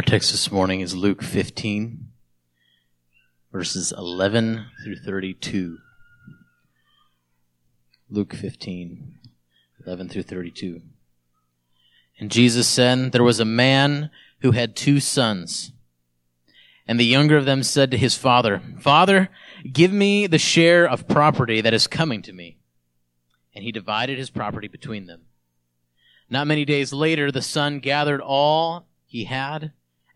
Our text this morning is Luke 15, verses 11 through 32. Luke 15, 11 through 32. And Jesus said, There was a man who had two sons. And the younger of them said to his father, Father, give me the share of property that is coming to me. And he divided his property between them. Not many days later, the son gathered all he had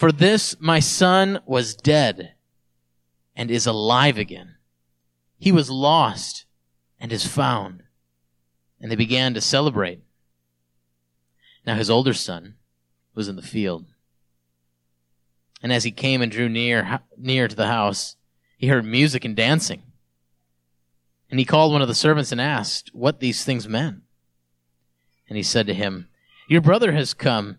For this my son was dead and is alive again. He was lost and is found. And they began to celebrate. Now his older son was in the field. And as he came and drew near, near to the house, he heard music and dancing. And he called one of the servants and asked what these things meant. And he said to him, Your brother has come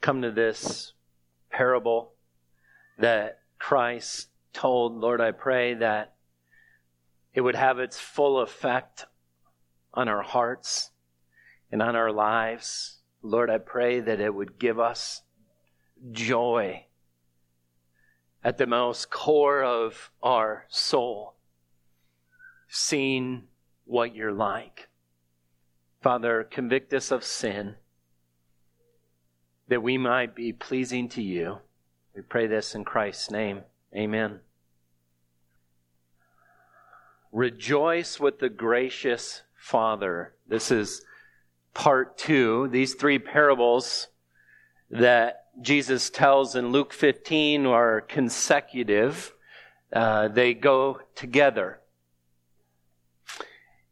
come to this parable that Christ told, Lord, I pray that it would have its full effect on our hearts and on our lives. Lord, I pray that it would give us joy at the most core of our soul, seeing what you're like. Father, convict us of sin that we might be pleasing to you. We pray this in Christ's name. Amen. Rejoice with the gracious Father. This is part two. These three parables that Jesus tells in Luke 15 are consecutive. Uh, they go together.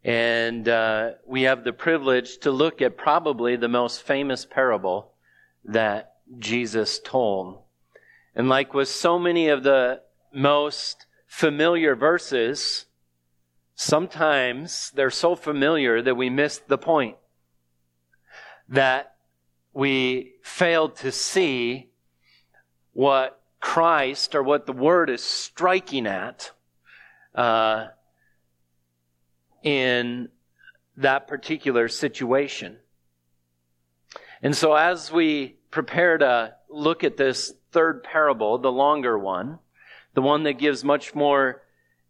And uh, we have the privilege to look at probably the most famous parable that Jesus told. And like with so many of the most familiar verses, sometimes they're so familiar that we miss the point. That we fail to see what Christ or what the Word is striking at uh, in that particular situation. And so as we prepare to look at this third parable, the longer one, the one that gives much more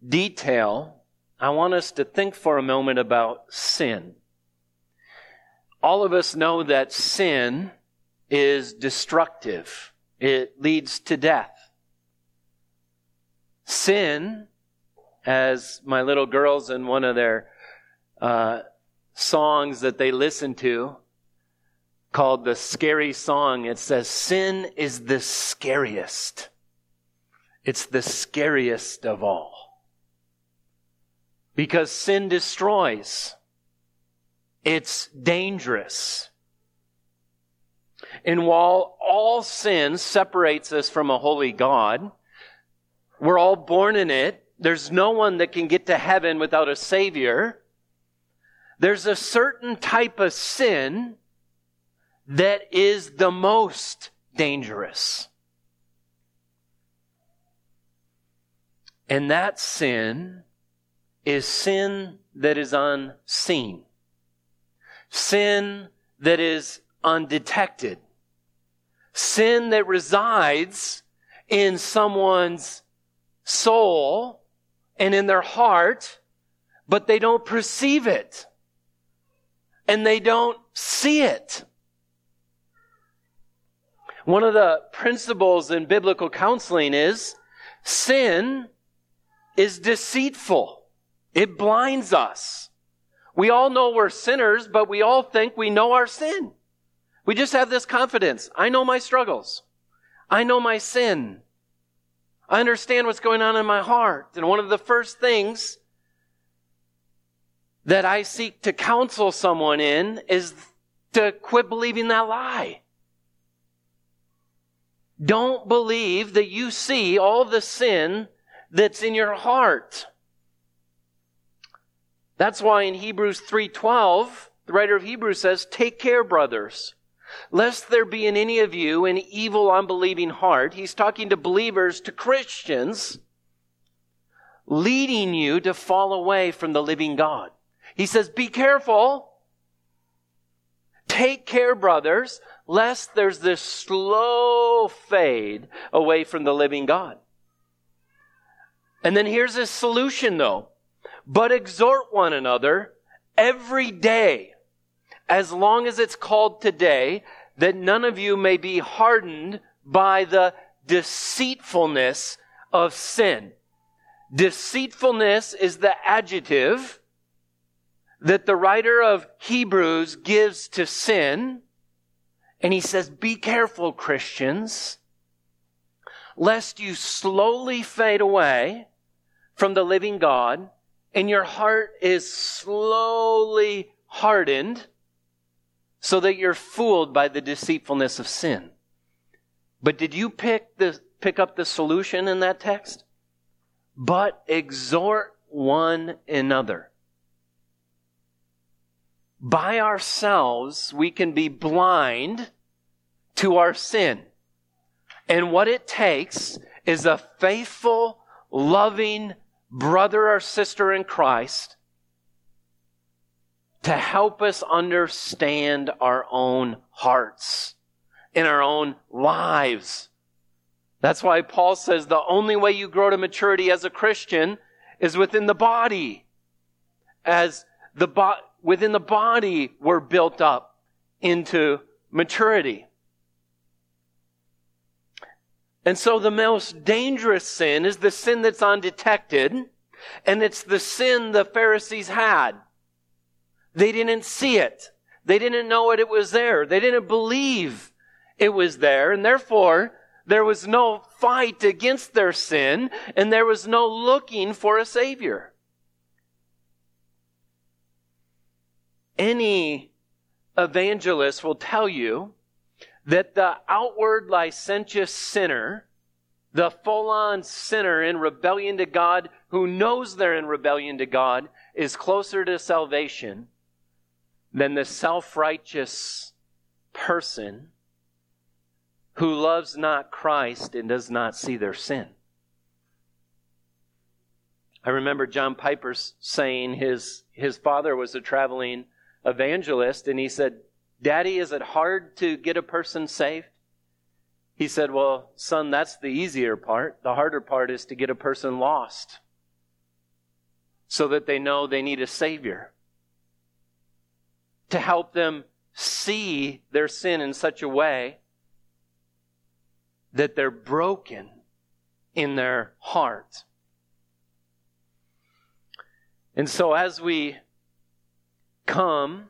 detail, I want us to think for a moment about sin. All of us know that sin is destructive. It leads to death. Sin, as my little girls in one of their uh, songs that they listen to, called the scary song, it says, Sin is the scariest. It's the scariest of all. Because sin destroys. It's dangerous. And while all sin separates us from a holy God, we're all born in it. There's no one that can get to heaven without a Savior. There's a certain type of sin that is the most dangerous. And that sin is sin that is unseen. Sin that is undetected. Sin that resides in someone's soul and in their heart, but they don't perceive it. And they don't see it. One of the principles in biblical counseling is sin is deceitful. It blinds us. We all know we're sinners, but we all think we know our sin. We just have this confidence. I know my struggles. I know my sin. I understand what's going on in my heart. And one of the first things that I seek to counsel someone in is to quit believing that lie. Don't believe that you see all the sin that's in your heart. That's why in Hebrews 3:12, the writer of Hebrews says, "Take care, brothers, lest there be in any of you an evil unbelieving heart." He's talking to believers, to Christians, leading you to fall away from the living God. He says, "Be careful. Take care, brothers, lest there's this slow fade away from the living God." And then here's his solution though. But exhort one another every day, as long as it's called today, that none of you may be hardened by the deceitfulness of sin. Deceitfulness is the adjective that the writer of Hebrews gives to sin. And he says, be careful, Christians, lest you slowly fade away from the living God and your heart is slowly hardened so that you're fooled by the deceitfulness of sin. But did you pick the, pick up the solution in that text? But exhort one another. By ourselves, we can be blind to our sin. And what it takes is a faithful, loving brother or sister in Christ to help us understand our own hearts in our own lives. That's why Paul says the only way you grow to maturity as a Christian is within the body. As the bo- within the body, we're built up into maturity. And so the most dangerous sin is the sin that's undetected, and it's the sin the Pharisees had. They didn't see it. They didn't know it, it was there. They didn't believe it was there, and therefore there was no fight against their sin, and there was no looking for a Savior. Any evangelist will tell you that the outward licentious sinner, the full on sinner in rebellion to God, who knows they're in rebellion to God, is closer to salvation than the self righteous person who loves not Christ and does not see their sin. I remember John Piper saying his, his father was a traveling evangelist, and he said, Daddy, is it hard to get a person saved? He said, Well, son, that's the easier part. The harder part is to get a person lost so that they know they need a Savior. To help them see their sin in such a way that they're broken in their heart. And so, as we come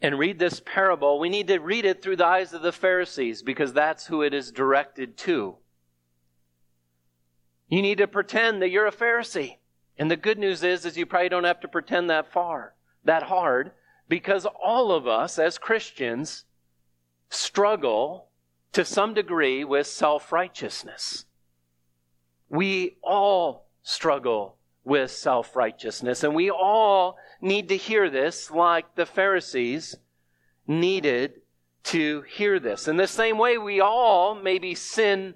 and read this parable, we need to read it through the eyes of the Pharisees because that's who it is directed to. You need to pretend that you're a Pharisee. And the good news is, is you probably don't have to pretend that far, that hard, because all of us as Christians struggle to some degree with self-righteousness. We all struggle with self-righteousness and we all need to hear this like the Pharisees needed to hear this. In the same way, we all maybe sin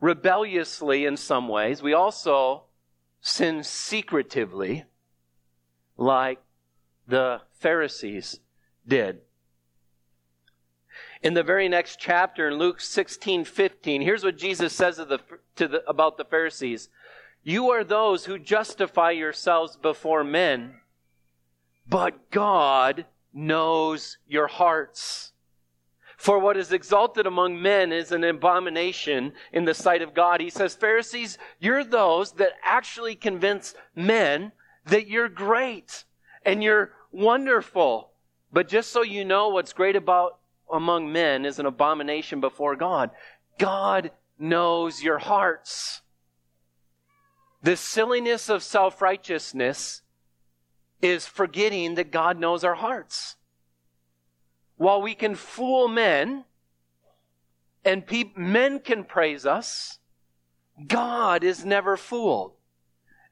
rebelliously in some ways. We also sin secretively like the Pharisees did. In the very next chapter, in Luke 16, 15, here's what Jesus says the, the, about the Pharisees. You are those who justify yourselves before men, but God knows your hearts. For what is exalted among men is an abomination in the sight of God. He says, Pharisees, you're those that actually convince men that you're great and you're wonderful. But just so you know, what's great about among men is an abomination before God. God knows your hearts. The silliness of self righteousness is forgetting that God knows our hearts while we can fool men and pe- men can praise us, God is never fooled.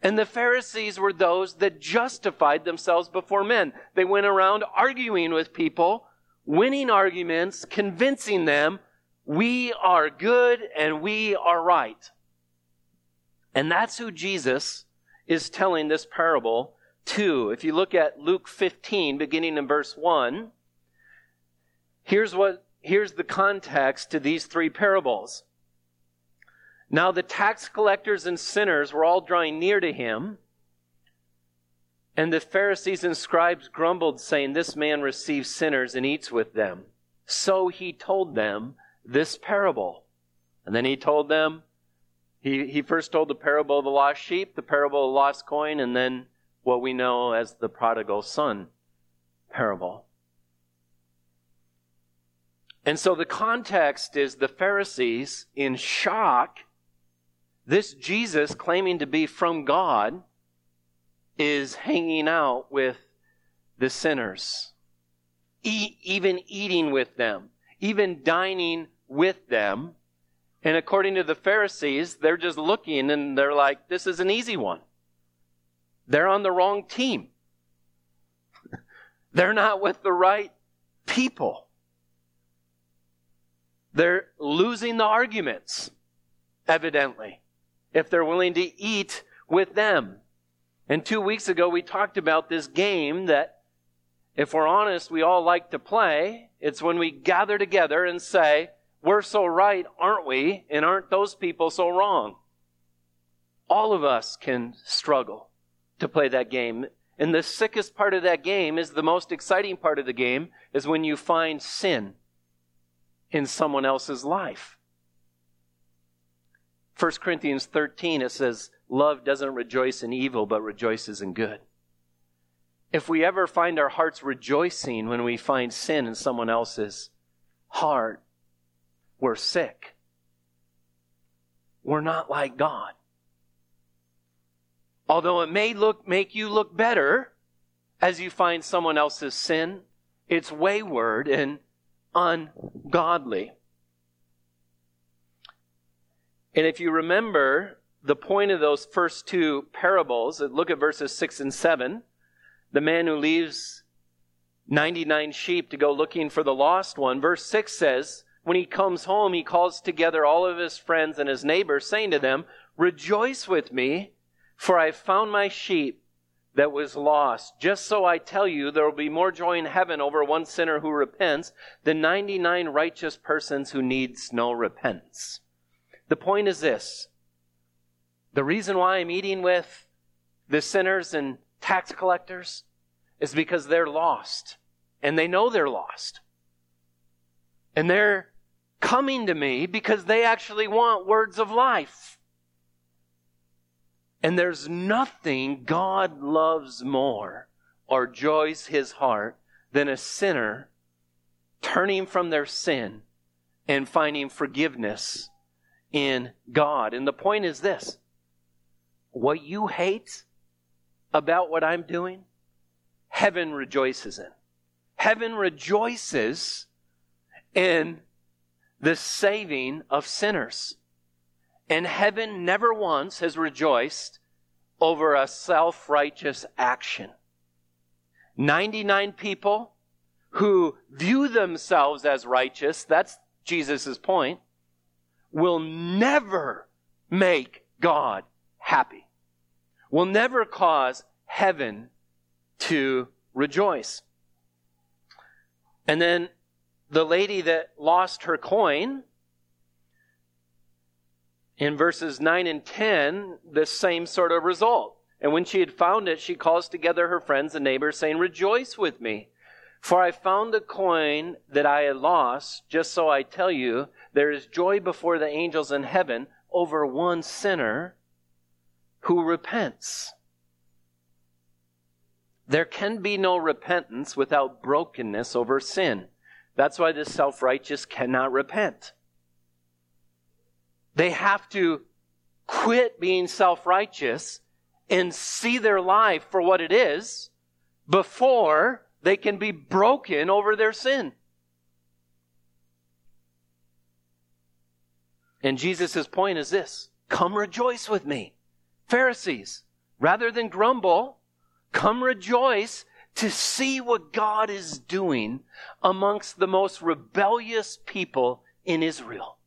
And the Pharisees were those that justified themselves before men. They went around arguing with people, winning arguments, convincing them we are good and we are right. And that's who Jesus is telling this parable to. If you look at Luke 15, beginning in verse 1, Here's what, here's the context to these three parables. Now the tax collectors and sinners were all drawing near to him, and the Pharisees and scribes grumbled, saying, This man receives sinners and eats with them. So he told them this parable. And then he told them, he, he first told the parable of the lost sheep, the parable of the lost coin, and then what we know as the prodigal son parable. And so the context is the Pharisees in shock. This Jesus, claiming to be from God, is hanging out with the sinners, e- even eating with them, even dining with them. And according to the Pharisees, they're just looking and they're like, this is an easy one. They're on the wrong team. they're not with the right people. They're losing the arguments, evidently, if they're willing to eat with them. And two weeks ago, we talked about this game that, if we're honest, we all like to play. It's when we gather together and say, We're so right, aren't we? And aren't those people so wrong? All of us can struggle to play that game. And the sickest part of that game is the most exciting part of the game is when you find sin in someone else's life. 1 Corinthians 13, it says, Love doesn't rejoice in evil, but rejoices in good. If we ever find our hearts rejoicing when we find sin in someone else's heart, we're sick. We're not like God. Although it may look, make you look better as you find someone else's sin, it's wayward and ungodly. And if you remember the point of those first two parables, look at verses 6 and 7. The man who leaves 99 sheep to go looking for the lost one. Verse 6 says, When he comes home, he calls together all of his friends and his neighbors, saying to them, Rejoice with me, for I found my sheep that was lost. Just so I tell you, there will be more joy in heaven over one sinner who repents than 99 righteous persons who needs no repentance. The point is this. The reason why I'm eating with the sinners and tax collectors is because they're lost and they know they're lost. And they're coming to me because they actually want words of life. And there's nothing God loves more or joys his heart than a sinner turning from their sin and finding forgiveness in God. And the point is this what you hate about what I'm doing, heaven rejoices in. Heaven rejoices in the saving of sinners. And heaven never once has rejoiced over a self righteous action. 99 people who view themselves as righteous, that's Jesus' point, will never make God happy, will never cause heaven to rejoice. And then the lady that lost her coin, in verses 9 and 10, the same sort of result. And when she had found it, she calls together her friends and neighbors, saying, Rejoice with me, for I found the coin that I had lost. Just so I tell you, there is joy before the angels in heaven over one sinner who repents. There can be no repentance without brokenness over sin. That's why the self righteous cannot repent. They have to quit being self righteous and see their life for what it is before they can be broken over their sin. And Jesus' point is this come rejoice with me. Pharisees, rather than grumble, come rejoice to see what God is doing amongst the most rebellious people in Israel.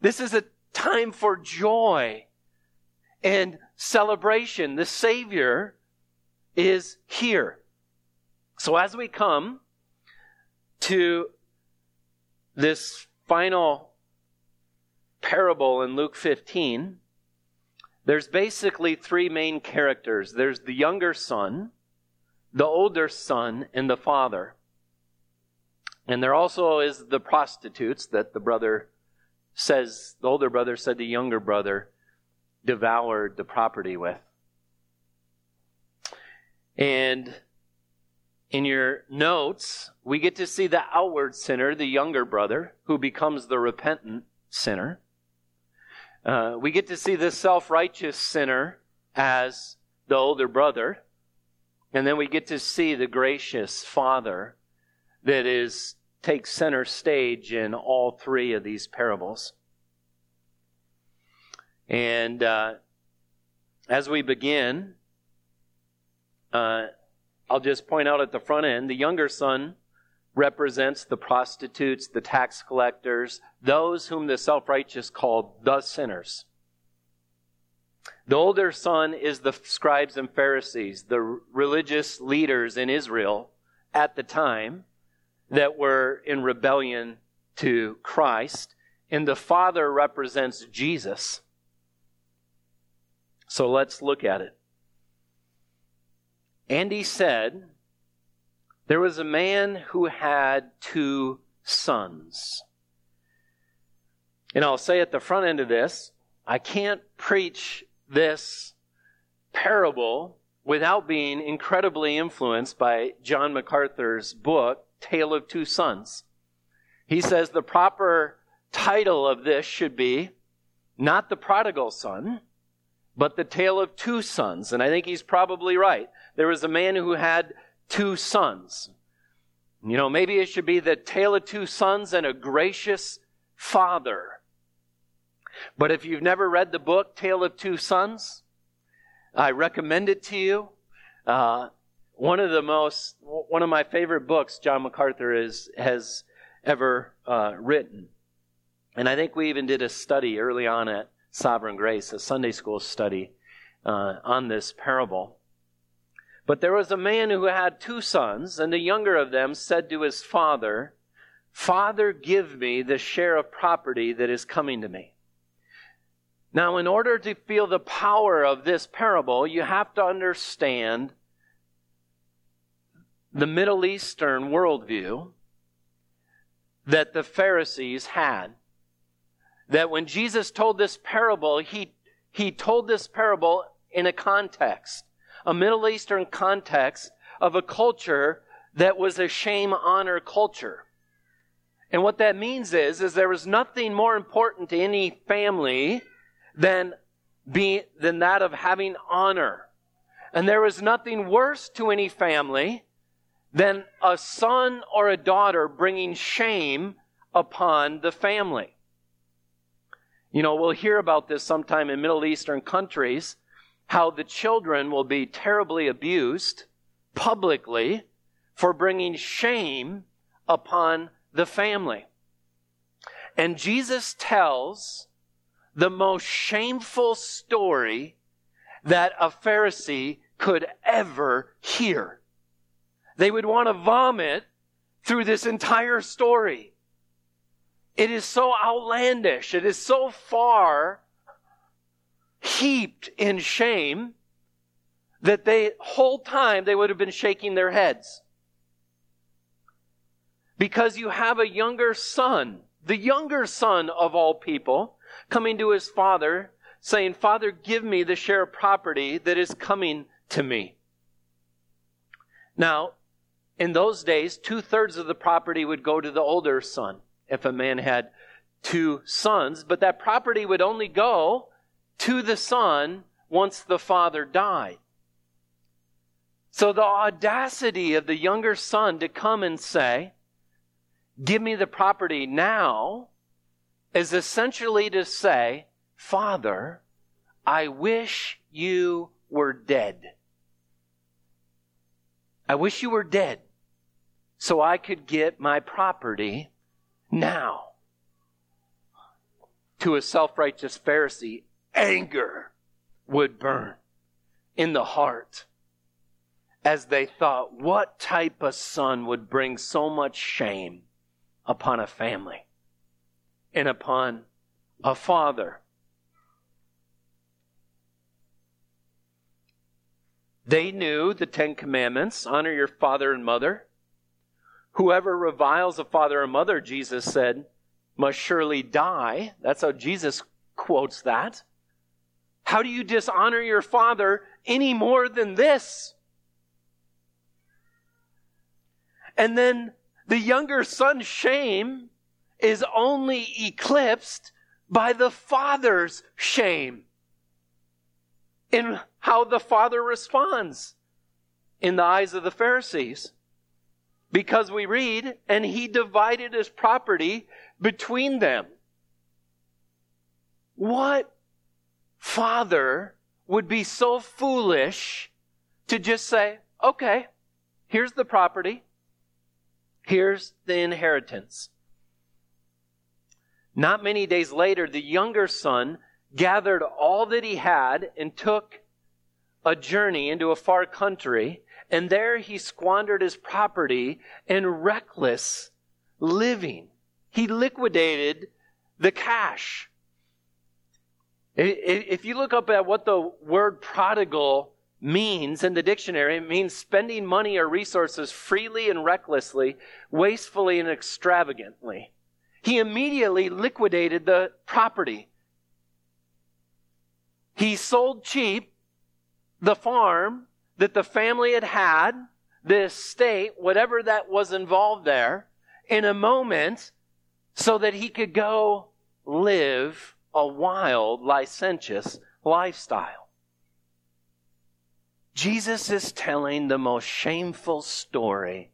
This is a time for joy and celebration. The Savior is here. So as we come to this final parable in Luke 15, there's basically three main characters. There's the younger son, the older son, and the father. And there also is the prostitutes that the brother says, the older brother said the younger brother devoured the property with. And in your notes, we get to see the outward sinner, the younger brother, who becomes the repentant sinner. Uh, we get to see the self righteous sinner as the older brother. And then we get to see the gracious father that is takes center stage in all three of these parables. And uh, as we begin, uh, I'll just point out at the front end the younger son represents the prostitutes, the tax collectors, those whom the self righteous called the sinners. The older son is the scribes and Pharisees, the religious leaders in Israel at the time that were in rebellion to Christ, and the Father represents Jesus. So let's look at it. And he said, There was a man who had two sons. And I'll say at the front end of this, I can't preach this parable without being incredibly influenced by John MacArthur's book, Tale of Two Sons. He says the proper title of this should be not the prodigal son, but the tale of two sons. And I think he's probably right. There was a man who had two sons. You know, maybe it should be the tale of two sons and a gracious father. But if you've never read the book, Tale of Two Sons, I recommend it to you. Uh, one of the most, one of my favorite books John MacArthur is, has ever uh, written. And I think we even did a study early on at Sovereign Grace, a Sunday school study uh, on this parable. But there was a man who had two sons, and the younger of them said to his father, Father, give me the share of property that is coming to me. Now, in order to feel the power of this parable, you have to understand the Middle Eastern worldview that the Pharisees had. That when Jesus told this parable, he, he told this parable in a context, a Middle Eastern context of a culture that was a shame honor culture. And what that means is, is there was nothing more important to any family than be, than that of having honor. And there is nothing worse to any family than a son or a daughter bringing shame upon the family. You know, we'll hear about this sometime in Middle Eastern countries, how the children will be terribly abused publicly for bringing shame upon the family. And Jesus tells the most shameful story that a Pharisee could ever hear. They would want to vomit through this entire story. It is so outlandish. It is so far heaped in shame that they whole time they would have been shaking their heads. Because you have a younger son, the younger son of all people, coming to his father saying, Father, give me the share of property that is coming to me. Now, in those days, two thirds of the property would go to the older son if a man had two sons, but that property would only go to the son once the father died. So the audacity of the younger son to come and say, Give me the property now, is essentially to say, Father, I wish you were dead. I wish you were dead so I could get my property now. To a self righteous Pharisee, anger would burn in the heart as they thought, what type of son would bring so much shame upon a family and upon a father? They knew the Ten Commandments honor your father and mother. Whoever reviles a father or mother, Jesus said, must surely die. That's how Jesus quotes that. How do you dishonor your father any more than this? And then the younger son's shame is only eclipsed by the father's shame in how the Father responds in the eyes of the Pharisees. Because we read, and he divided his property between them. What father would be so foolish to just say, okay, here's the property, here's the inheritance? Not many days later, the younger son gathered all that he had and took a journey into a far country, and there he squandered his property in reckless living. He liquidated the cash. If you look up at what the word prodigal means in the dictionary, it means spending money or resources freely and recklessly, wastefully and extravagantly. He immediately liquidated the property. He sold cheap the farm that the family had had, the estate, whatever that was involved there, in a moment so that he could go live a wild, licentious lifestyle. Jesus is telling the most shameful story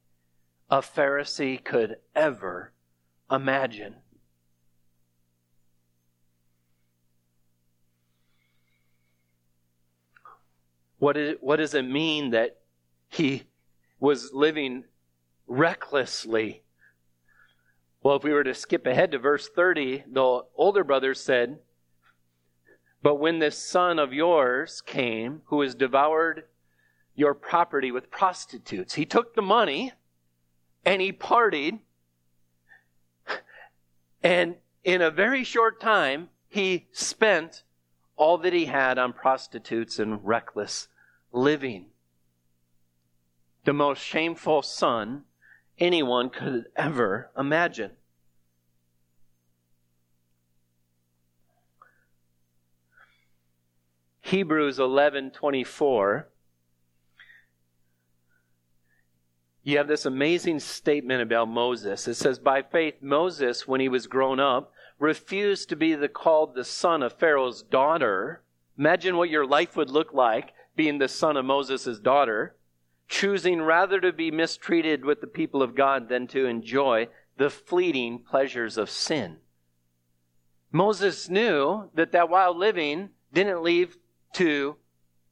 a Pharisee could ever imagine. What, is, what does it mean that he was living recklessly? Well, if we were to skip ahead to verse 30, the older brother said, But when this son of yours came, who has devoured your property with prostitutes. He took the money and he partied. And in a very short time, he spent all that he had on prostitutes and reckless living. The most shameful son anyone could ever imagine. Hebrews 11:24 you have this amazing statement about Moses. It says, By faith, Moses, when he was grown up, refused to be the, called the son of Pharaoh's daughter. Imagine what your life would look like being the son of Moses' daughter, choosing rather to be mistreated with the people of God than to enjoy the fleeting pleasures of sin. Moses knew that that while living didn't lead to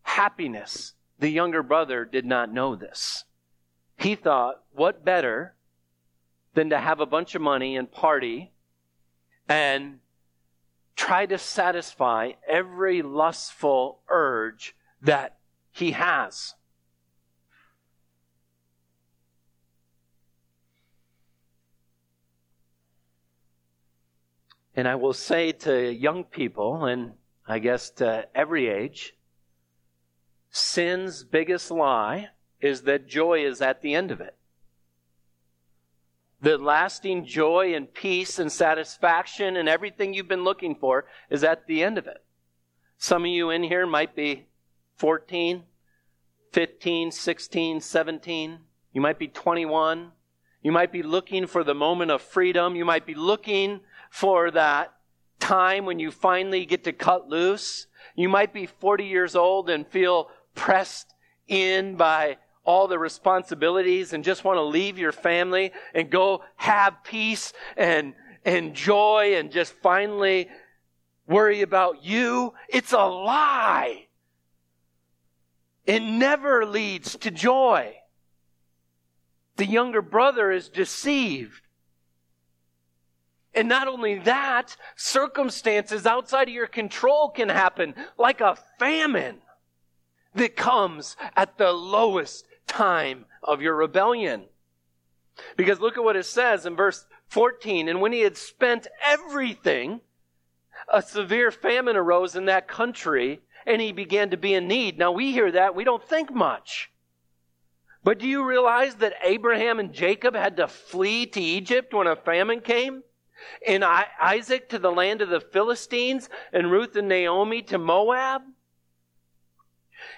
happiness. The younger brother did not know this. He thought, what better than to have a bunch of money and party and try to satisfy every lustful urge that he has. And I will say to young people, and I guess to every age, sin's biggest lie is that joy is at the end of it. The lasting joy and peace and satisfaction and everything you've been looking for is at the end of it. Some of you in here might be 14, 15, 16, 17. You might be 21. You might be looking for the moment of freedom. You might be looking for that time when you finally get to cut loose. You might be 40 years old and feel pressed in by all the responsibilities and just want to leave your family and go have peace and, and joy and just finally worry about you. It's a lie. It never leads to joy. The younger brother is deceived. And not only that, circumstances outside of your control can happen, like a famine that comes at the lowest time of your rebellion. Because look at what it says in verse 14. And when he had spent everything, a severe famine arose in that country, and he began to be in need. Now we hear that, we don't think much. But do you realize that Abraham and Jacob had to flee to Egypt when a famine came? And Isaac to the land of the Philistines, and Ruth and Naomi to Moab?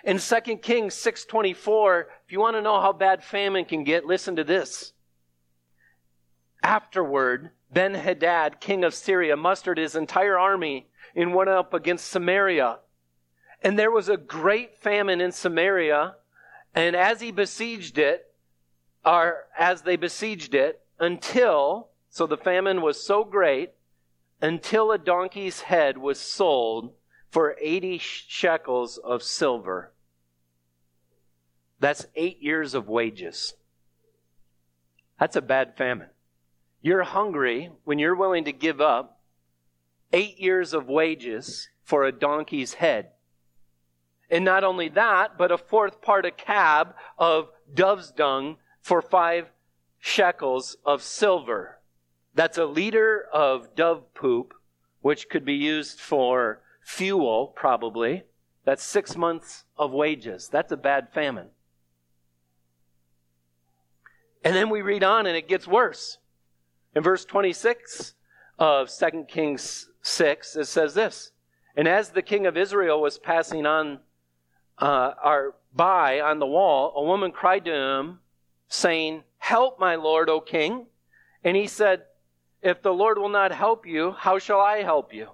In 2 Kings 6:24, if you want to know how bad famine can get, listen to this. Afterward, Ben-Hadad, king of Syria, mustered his entire army and went up against Samaria. And there was a great famine in Samaria, and as he besieged it, or as they besieged it, until, so the famine was so great, until a donkey's head was sold for 80 shekels of silver. That's eight years of wages. That's a bad famine. You're hungry when you're willing to give up eight years of wages for a donkey's head. And not only that, but a fourth part a cab of dove's dung for five shekels of silver. That's a liter of dove poop, which could be used for fuel, probably. That's six months of wages. That's a bad famine. And then we read on and it gets worse. In verse 26 of 2 Kings 6, it says this And as the king of Israel was passing on uh, by on the wall, a woman cried to him, saying, Help, my lord, O king. And he said, If the Lord will not help you, how shall I help you?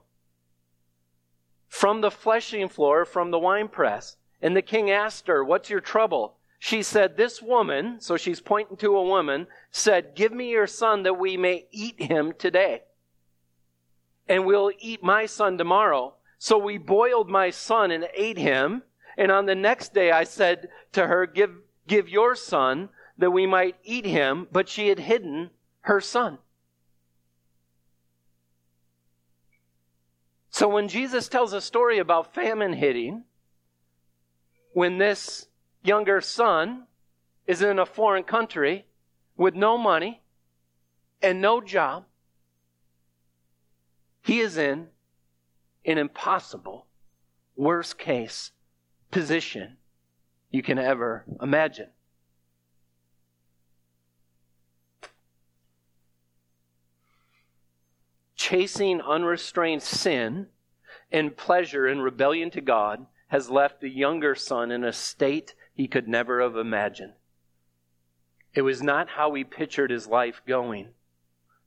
From the threshing floor, from the winepress. And the king asked her, What's your trouble? She said, This woman, so she's pointing to a woman, said, Give me your son that we may eat him today. And we'll eat my son tomorrow. So we boiled my son and ate him. And on the next day I said to her, Give, give your son that we might eat him. But she had hidden her son. So when Jesus tells a story about famine hitting, when this younger son is in a foreign country with no money and no job. He is in an impossible, worst case position you can ever imagine. Chasing unrestrained sin and pleasure and rebellion to God has left the younger son in a state he could never have imagined. It was not how he pictured his life going.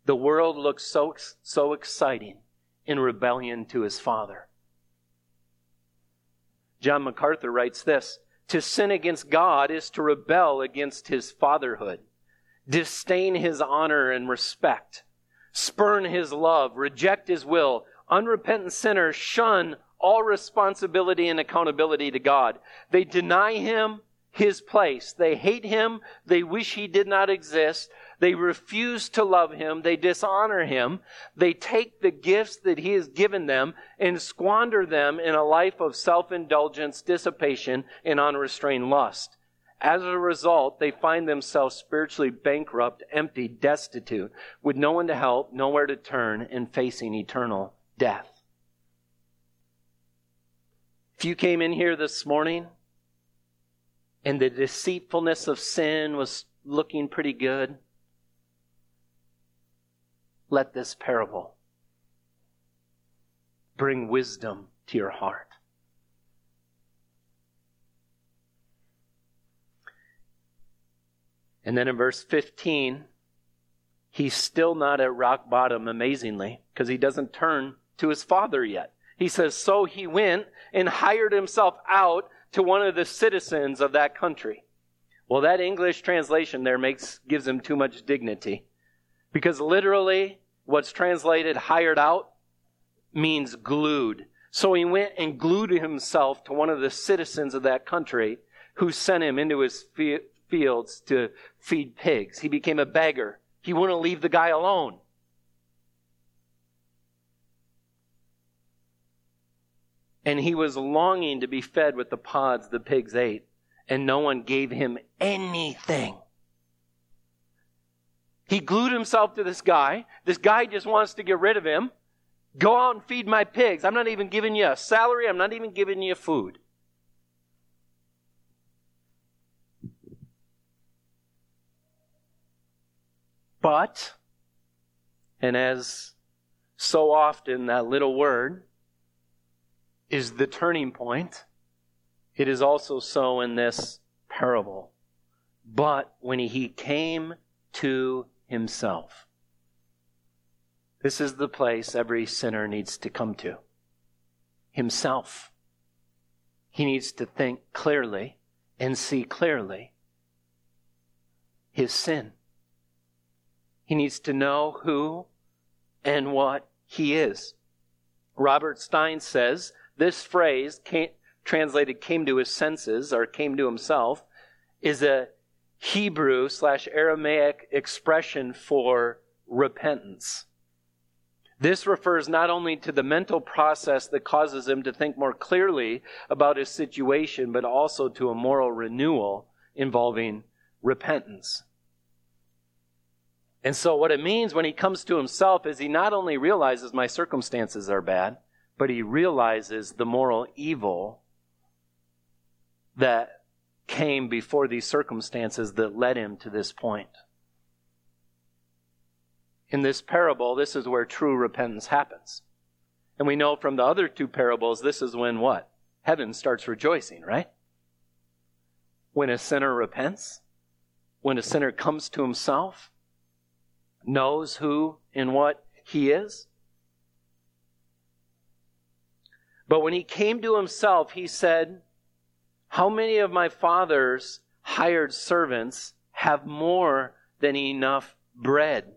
The world looked so, so exciting in rebellion to his father. John MacArthur writes this To sin against God is to rebel against his fatherhood, disdain his honor and respect, spurn his love, reject his will. Unrepentant sinners shun all responsibility and accountability to God. They deny him his place. They hate him. They wish he did not exist. They refuse to love him. They dishonor him. They take the gifts that he has given them and squander them in a life of self-indulgence, dissipation, and unrestrained lust. As a result, they find themselves spiritually bankrupt, empty, destitute, with no one to help, nowhere to turn, and facing eternal death. If you came in here this morning and the deceitfulness of sin was looking pretty good, let this parable bring wisdom to your heart. And then in verse 15, he's still not at rock bottom, amazingly, because he doesn't turn to his father yet. He says, So he went and hired himself out to one of the citizens of that country. Well, that English translation there makes, gives him too much dignity. Because literally, what's translated hired out means glued. So he went and glued himself to one of the citizens of that country who sent him into his fields to feed pigs. He became a beggar. He wouldn't leave the guy alone. and he was longing to be fed with the pods the pigs ate, and no one gave him anything. He glued himself to this guy. This guy just wants to get rid of him. Go out and feed my pigs. I'm not even giving you a salary. I'm not even giving you food. But, and as so often that little word is the turning point. It is also so in this parable. But when he came to himself, this is the place every sinner needs to come to himself. He needs to think clearly and see clearly his sin. He needs to know who and what he is. Robert Stein says this phrase, came, translated came to his senses or came to himself, is a Hebrew slash Aramaic expression for repentance. This refers not only to the mental process that causes him to think more clearly about his situation, but also to a moral renewal involving repentance. And so, what it means when he comes to himself is he not only realizes my circumstances are bad, but he realizes the moral evil that came before these circumstances that led him to this point. In this parable, this is where true repentance happens. And we know from the other two parables, this is when what? Heaven starts rejoicing, right? When a sinner repents, when a sinner comes to himself, knows who and what he is, But when he came to himself, he said, How many of my father's hired servants have more than enough bread?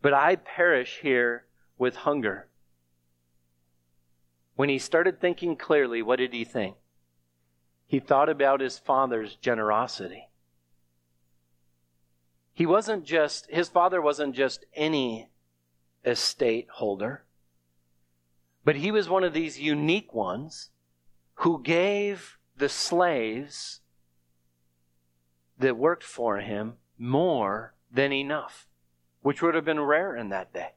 But I perish here with hunger. When he started thinking clearly, what did he think? He thought about his father's generosity. He wasn't just, his father wasn't just any estate holder. But he was one of these unique ones who gave the slaves that worked for him more than enough, which would have been rare in that day.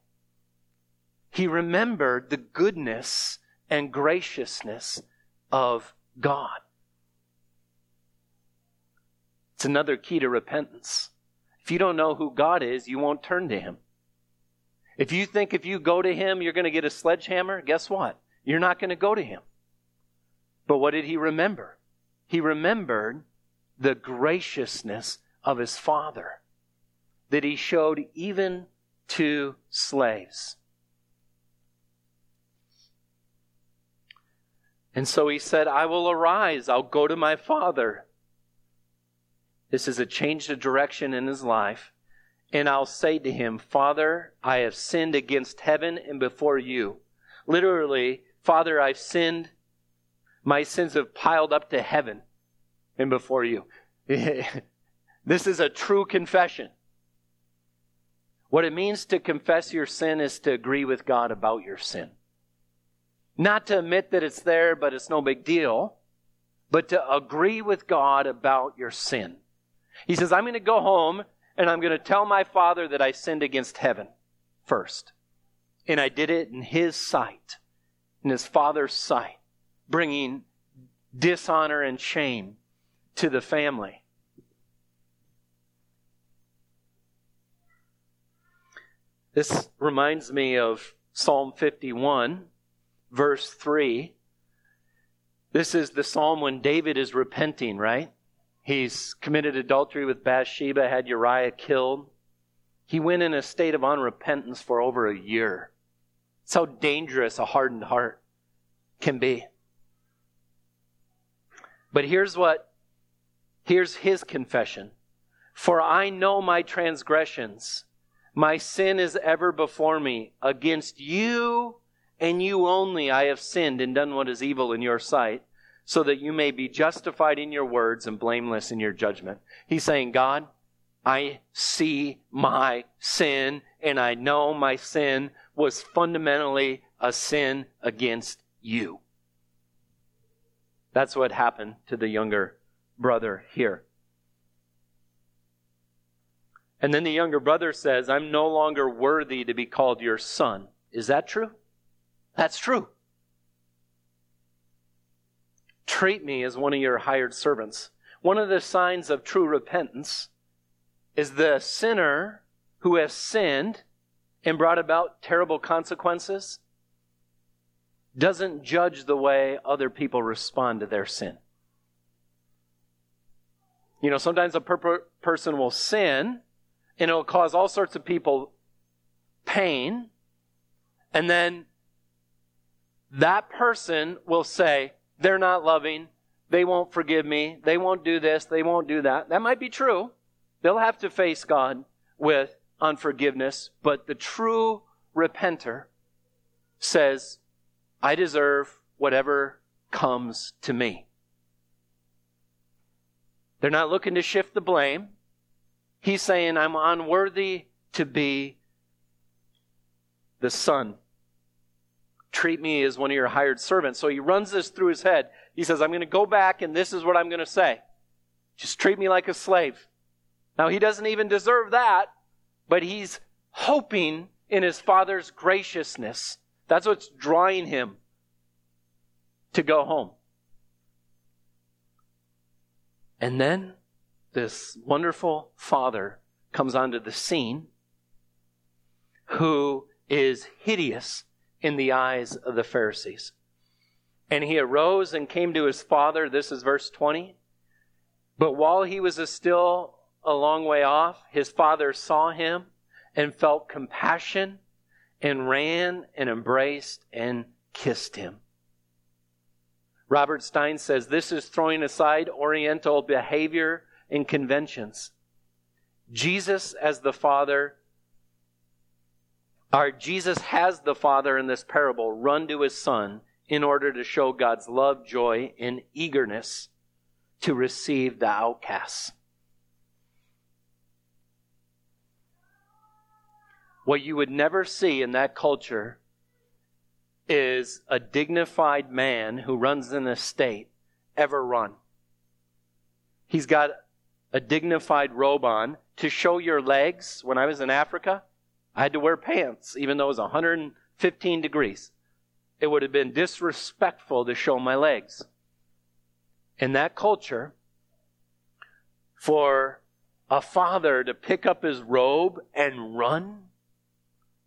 He remembered the goodness and graciousness of God. It's another key to repentance. If you don't know who God is, you won't turn to Him. If you think if you go to Him, you're going to get a sledgehammer, guess what? You're not going to go to Him. But what did He remember? He remembered the graciousness of His Father that He showed even to slaves. And so he said, I will arise. I'll go to my father. This is a change of direction in his life. And I'll say to him, Father, I have sinned against heaven and before you. Literally, Father, I've sinned. My sins have piled up to heaven and before you. this is a true confession. What it means to confess your sin is to agree with God about your sin. Not to admit that it's there, but it's no big deal, but to agree with God about your sin. He says, I'm going to go home and I'm going to tell my father that I sinned against heaven first. And I did it in his sight, in his father's sight, bringing dishonor and shame to the family. This reminds me of Psalm 51, verse 3. This is the psalm when David is repenting, right? He's committed adultery with Bathsheba, had Uriah killed. He went in a state of unrepentance for over a year. That's how dangerous a hardened heart can be. But here's what, here's his confession. For I know my transgressions. My sin is ever before me. Against you and you only I have sinned and done what is evil in your sight, so that you may be justified in your words and blameless in your judgment. He's saying, God, I see my sin, and I know my sin was fundamentally a sin against you. That's what happened to the younger brother here. And then the younger brother says, I'm no longer worthy to be called your son. Is that true? That's true. Treat me as one of your hired servants. One of the signs of true repentance is the sinner who has sinned and brought about terrible consequences doesn't judge the way other people respond to their sin. You know, sometimes a per- person will sin and it'll cause all sorts of people pain, and then that person will say, they're not loving, they won't forgive me, they won't do this, they won't do that. That might be true. They'll have to face God with unforgiveness, but the true repenter says, I deserve whatever comes to me. They're not looking to shift the blame. He's saying, I'm unworthy to be the son treat me as one of your hired servants. So he runs this through his head. He says, I'm going to go back and this is what I'm going to say. Just treat me like a slave. Now he doesn't even deserve that, but he's hoping in his father's graciousness. That's what's drawing him to go home. And then this wonderful father comes onto the scene who is hideous in the eyes of the Pharisees. And he arose and came to his father. This is verse 20. But while he was still a long way off, his father saw him and felt compassion and ran and embraced and kissed him. Robert Stein says this is throwing aside Oriental behavior and conventions. Jesus, as the Father, our Jesus has the Father in this parable run to his Son in order to show God's love, joy, and eagerness to receive the outcasts. What you would never see in that culture is a dignified man who runs an estate ever run. He's got a dignified robe on to show your legs. When I was in Africa, I had to wear pants, even though it was 115 degrees. It would have been disrespectful to show my legs. In that culture, for a father to pick up his robe and run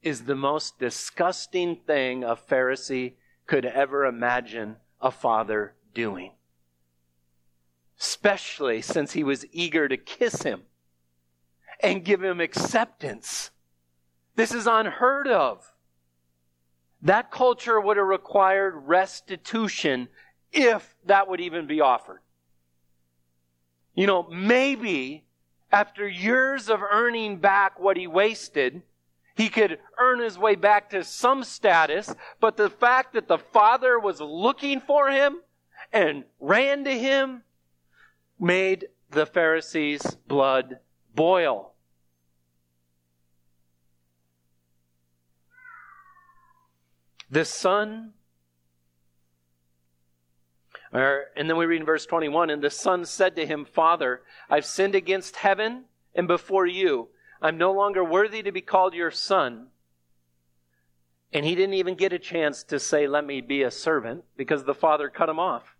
is the most disgusting thing a Pharisee could ever imagine a father doing. Especially since he was eager to kiss him and give him acceptance. This is unheard of. That culture would have required restitution if that would even be offered. You know, maybe after years of earning back what he wasted, he could earn his way back to some status, but the fact that the father was looking for him and ran to him made the Pharisees' blood boil. The son, or, and then we read in verse 21 and the son said to him, Father, I've sinned against heaven and before you. I'm no longer worthy to be called your son. And he didn't even get a chance to say, Let me be a servant, because the father cut him off.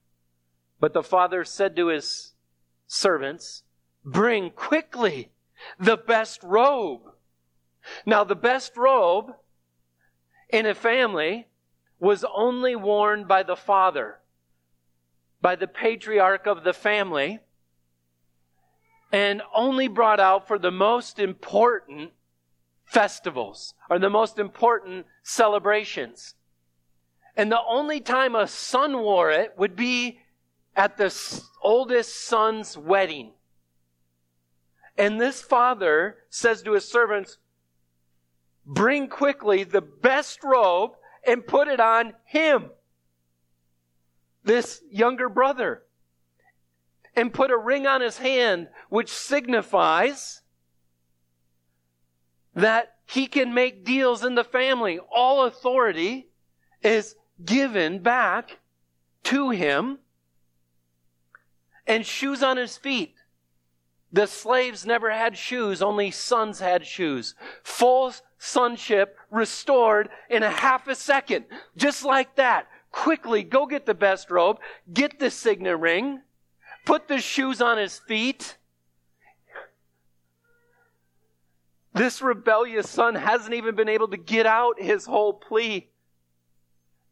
But the father said to his servants, Bring quickly the best robe. Now, the best robe in a family was only worn by the father, by the patriarch of the family and only brought out for the most important festivals or the most important celebrations. And the only time a son wore it would be at the oldest son's wedding. And this father says to his servants, Bring quickly the best robe and put it on him, this younger brother and put a ring on his hand, which signifies that he can make deals in the family. All authority is given back to him. And shoes on his feet. The slaves never had shoes, only sons had shoes. Full sonship restored in a half a second. Just like that. Quickly, go get the best robe, get the signet ring, put the shoes on his feet. This rebellious son hasn't even been able to get out his whole plea.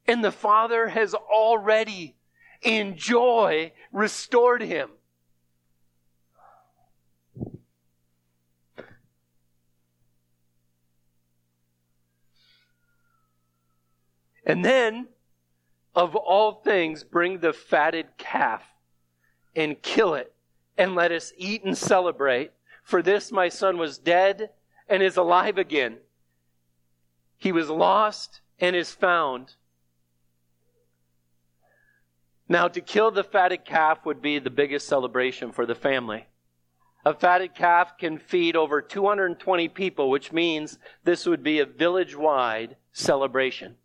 And the father has already, in joy, restored him. And then, of all things, bring the fatted calf and kill it, and let us eat and celebrate. For this my son was dead and is alive again. He was lost and is found. Now, to kill the fatted calf would be the biggest celebration for the family. A fatted calf can feed over 220 people, which means this would be a village wide celebration.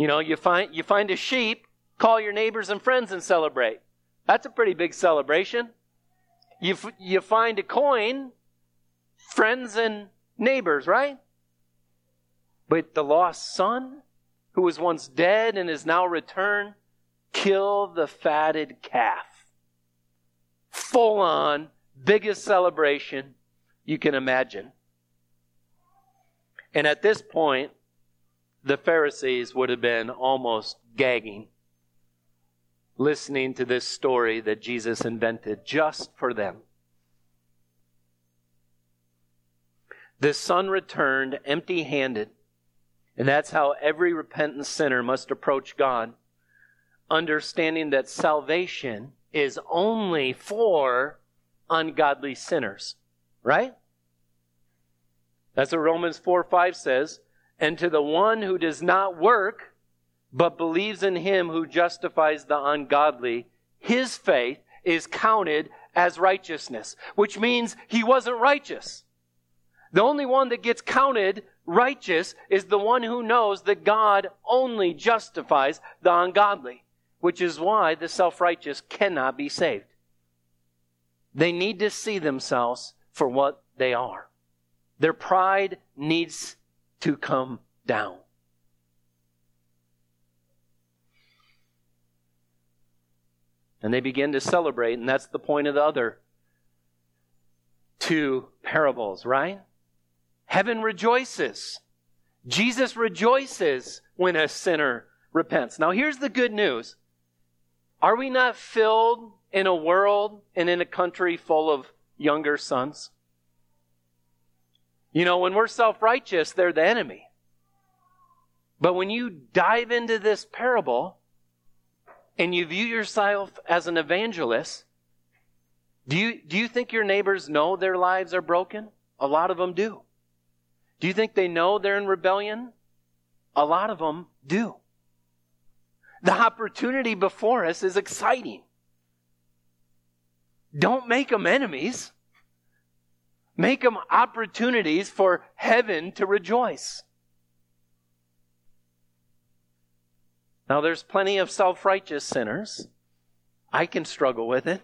You know, you find, you find a sheep, call your neighbors and friends and celebrate. That's a pretty big celebration. You, f- you find a coin, friends and neighbors, right? But the lost son, who was once dead and is now returned, kill the fatted calf. Full on, biggest celebration you can imagine. And at this point, the Pharisees would have been almost gagging listening to this story that Jesus invented just for them. The son returned empty handed, and that's how every repentant sinner must approach God, understanding that salvation is only for ungodly sinners, right? That's what Romans 4 5 says. And to the one who does not work, but believes in him who justifies the ungodly, his faith is counted as righteousness, which means he wasn't righteous. The only one that gets counted righteous is the one who knows that God only justifies the ungodly, which is why the self righteous cannot be saved. They need to see themselves for what they are. Their pride needs to come down. And they begin to celebrate, and that's the point of the other two parables, right? Heaven rejoices. Jesus rejoices when a sinner repents. Now, here's the good news Are we not filled in a world and in a country full of younger sons? You know, when we're self righteous, they're the enemy. But when you dive into this parable and you view yourself as an evangelist, do you, do you think your neighbors know their lives are broken? A lot of them do. Do you think they know they're in rebellion? A lot of them do. The opportunity before us is exciting. Don't make them enemies. Make them opportunities for heaven to rejoice. Now, there's plenty of self righteous sinners. I can struggle with it.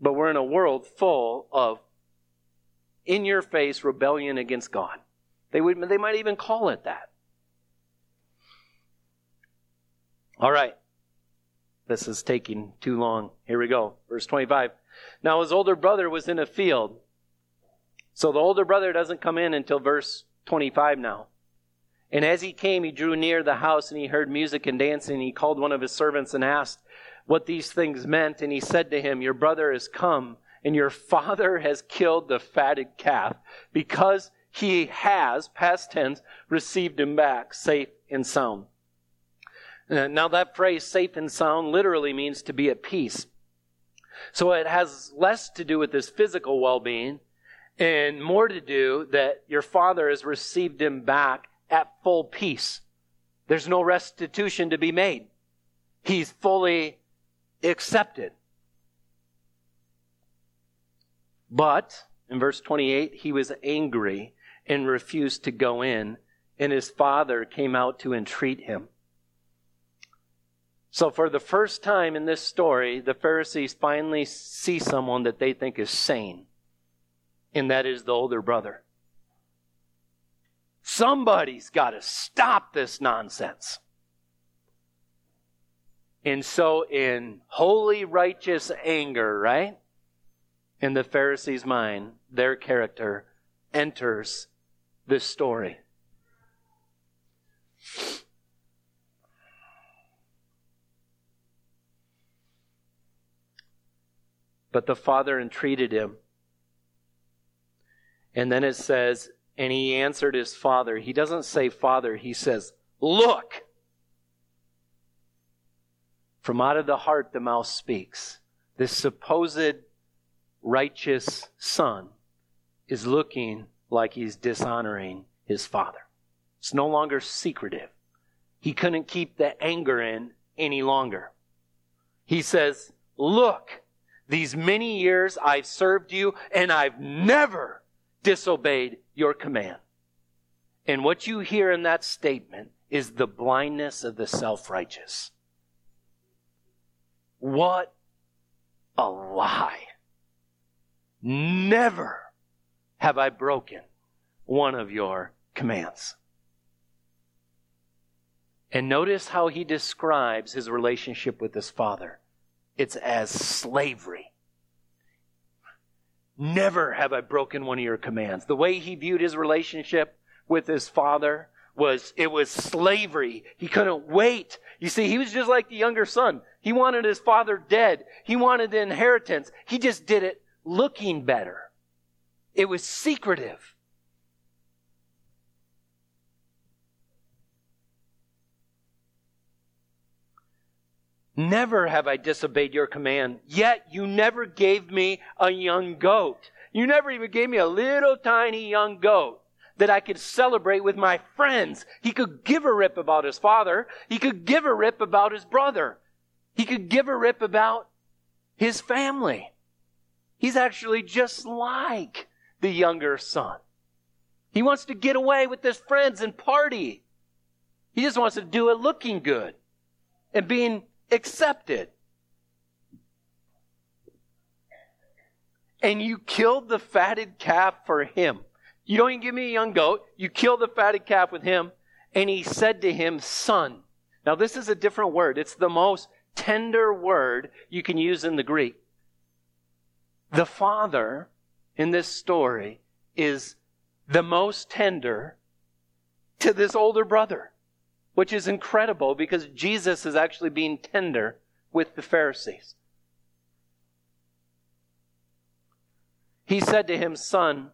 But we're in a world full of in your face rebellion against God. They, would, they might even call it that. All right. This is taking too long. Here we go. Verse 25. Now his older brother was in a field. So the older brother doesn't come in until verse 25 now. And as he came, he drew near the house and he heard music and dancing. He called one of his servants and asked what these things meant. And he said to him, Your brother has come, and your father has killed the fatted calf because he has, past tense, received him back safe and sound. Uh, now, that phrase, safe and sound, literally means to be at peace. So it has less to do with his physical well being and more to do that your father has received him back at full peace. There's no restitution to be made. He's fully accepted. But, in verse 28, he was angry and refused to go in, and his father came out to entreat him. So, for the first time in this story, the Pharisees finally see someone that they think is sane, and that is the older brother. Somebody's got to stop this nonsense. And so, in holy, righteous anger, right? In the Pharisees' mind, their character enters this story. But the father entreated him. And then it says, and he answered his father. He doesn't say father, he says, Look! From out of the heart the mouth speaks. This supposed righteous son is looking like he's dishonoring his father. It's no longer secretive. He couldn't keep the anger in any longer. He says, Look, these many years I've served you and I've never disobeyed your command. And what you hear in that statement is the blindness of the self righteous. What a lie. Never have I broken one of your commands. And notice how he describes his relationship with his father it's as slavery. Never have I broken one of your commands. The way he viewed his relationship with his father was it was slavery. He couldn't wait. You see, he was just like the younger son. He wanted his father dead. He wanted the inheritance. He just did it looking better. It was secretive. Never have I disobeyed your command, yet you never gave me a young goat. You never even gave me a little tiny young goat that I could celebrate with my friends. He could give a rip about his father. He could give a rip about his brother. He could give a rip about his family. He's actually just like the younger son. He wants to get away with his friends and party. He just wants to do it looking good and being accepted. and you killed the fatted calf for him. You don't even give me a young goat. You kill the fatted calf with him. And he said to him, Son. Now, this is a different word. It's the most tender word you can use in the Greek. The father in this story is the most tender to this older brother, which is incredible because Jesus is actually being tender with the Pharisees. He said to him, Son,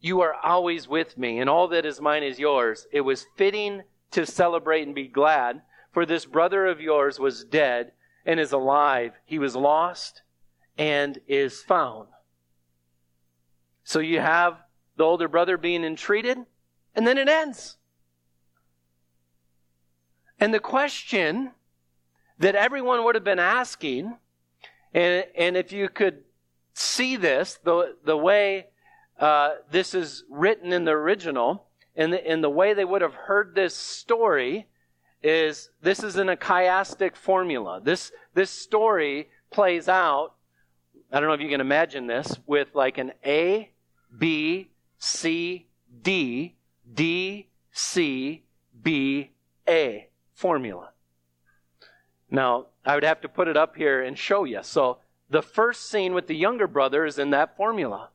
you are always with me, and all that is mine is yours. It was fitting to celebrate and be glad, for this brother of yours was dead and is alive. He was lost and is found. So you have the older brother being entreated, and then it ends. And the question that everyone would have been asking, and, and if you could see this, the, the way uh, this is written in the original, and the, and the way they would have heard this story is this is in a chiastic formula. This, this story plays out, I don't know if you can imagine this, with like an A, B, C, D, D, C, B, A formula. Now, I would have to put it up here and show you. So, the first scene with the younger brother is in that formula.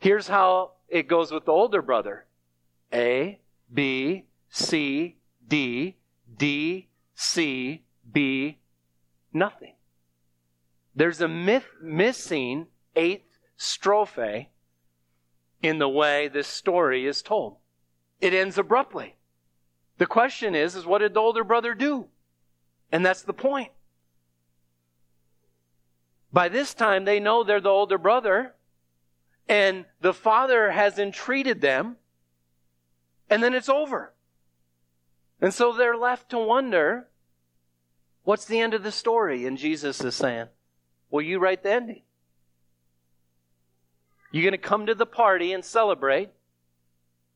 Here's how it goes with the older brother A, B, C, D, D, C, B, nothing. There's a myth, missing eighth strophe in the way this story is told. It ends abruptly. The question is, is what did the older brother do? And that's the point. By this time, they know they're the older brother, and the father has entreated them, and then it's over. And so they're left to wonder what's the end of the story? And Jesus is saying, Well, you write the ending. You're going to come to the party and celebrate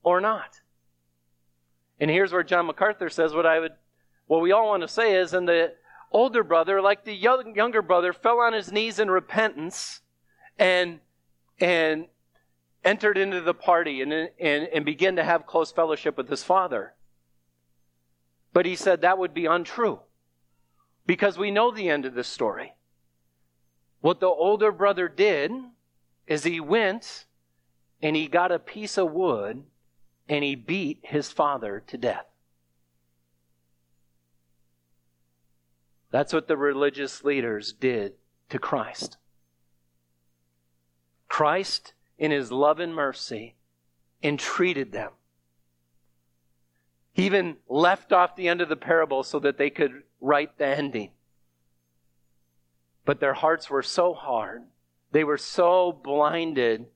or not? And here's where John MacArthur says what I would, what we all want to say is, and the older brother, like the young, younger brother, fell on his knees in repentance and, and entered into the party and, and, and began to have close fellowship with his father. But he said that would be untrue because we know the end of the story. What the older brother did is he went and he got a piece of wood and he beat his father to death. That's what the religious leaders did to Christ. Christ, in his love and mercy, entreated them. He even left off the end of the parable so that they could write the ending. But their hearts were so hard, they were so blinded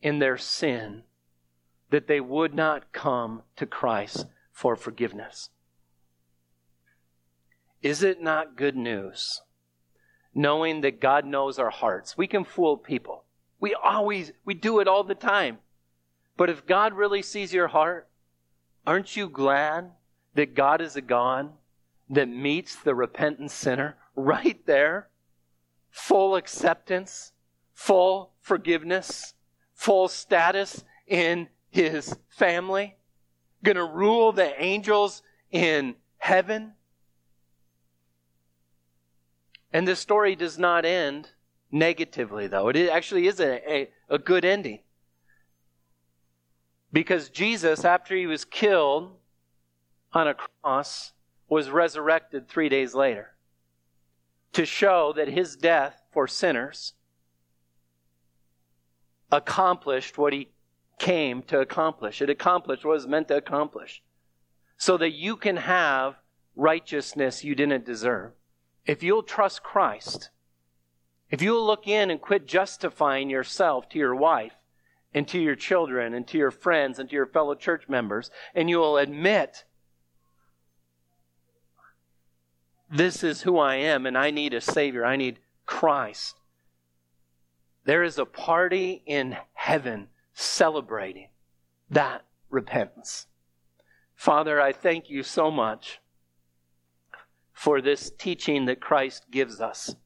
in their sin that they would not come to Christ for forgiveness. Is it not good news? Knowing that God knows our hearts. We can fool people. We always, we do it all the time. But if God really sees your heart, aren't you glad that God is a God that meets the repentant sinner right there? Full acceptance, full forgiveness, full status in his family, gonna rule the angels in heaven. And this story does not end negatively, though. It actually is a, a, a good ending. Because Jesus, after he was killed on a cross, was resurrected three days later to show that his death for sinners accomplished what he came to accomplish. It accomplished what it was meant to accomplish. So that you can have righteousness you didn't deserve if you'll trust Christ, if you'll look in and quit justifying yourself to your wife and to your children and to your friends and to your fellow church members, and you will admit, this is who I am and I need a Savior, I need Christ. There is a party in heaven celebrating that repentance. Father, I thank you so much for this teaching that Christ gives us.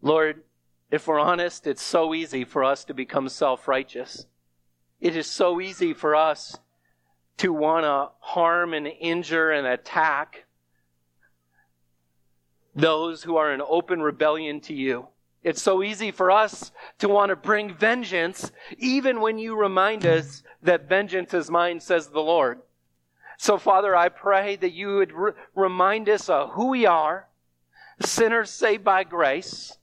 Lord, if we're honest, it's so easy for us to become self righteous. It is so easy for us to want to harm and injure and attack those who are in open rebellion to you. It's so easy for us to want to bring vengeance, even when you remind us that vengeance is mine, says the Lord. So, Father, I pray that you would re- remind us of who we are, sinners saved by grace,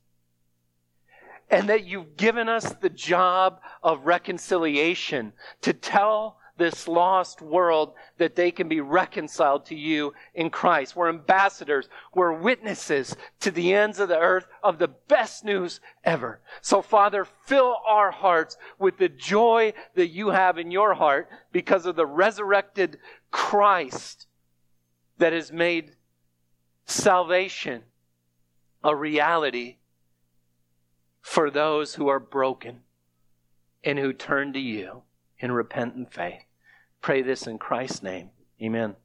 and that you've given us the job of reconciliation to tell this lost world that they can be reconciled to you in Christ. We're ambassadors. We're witnesses to the ends of the earth of the best news ever. So Father, fill our hearts with the joy that you have in your heart because of the resurrected Christ that has made salvation a reality for those who are broken and who turn to you in repentant faith. Pray this in Christ's name. Amen.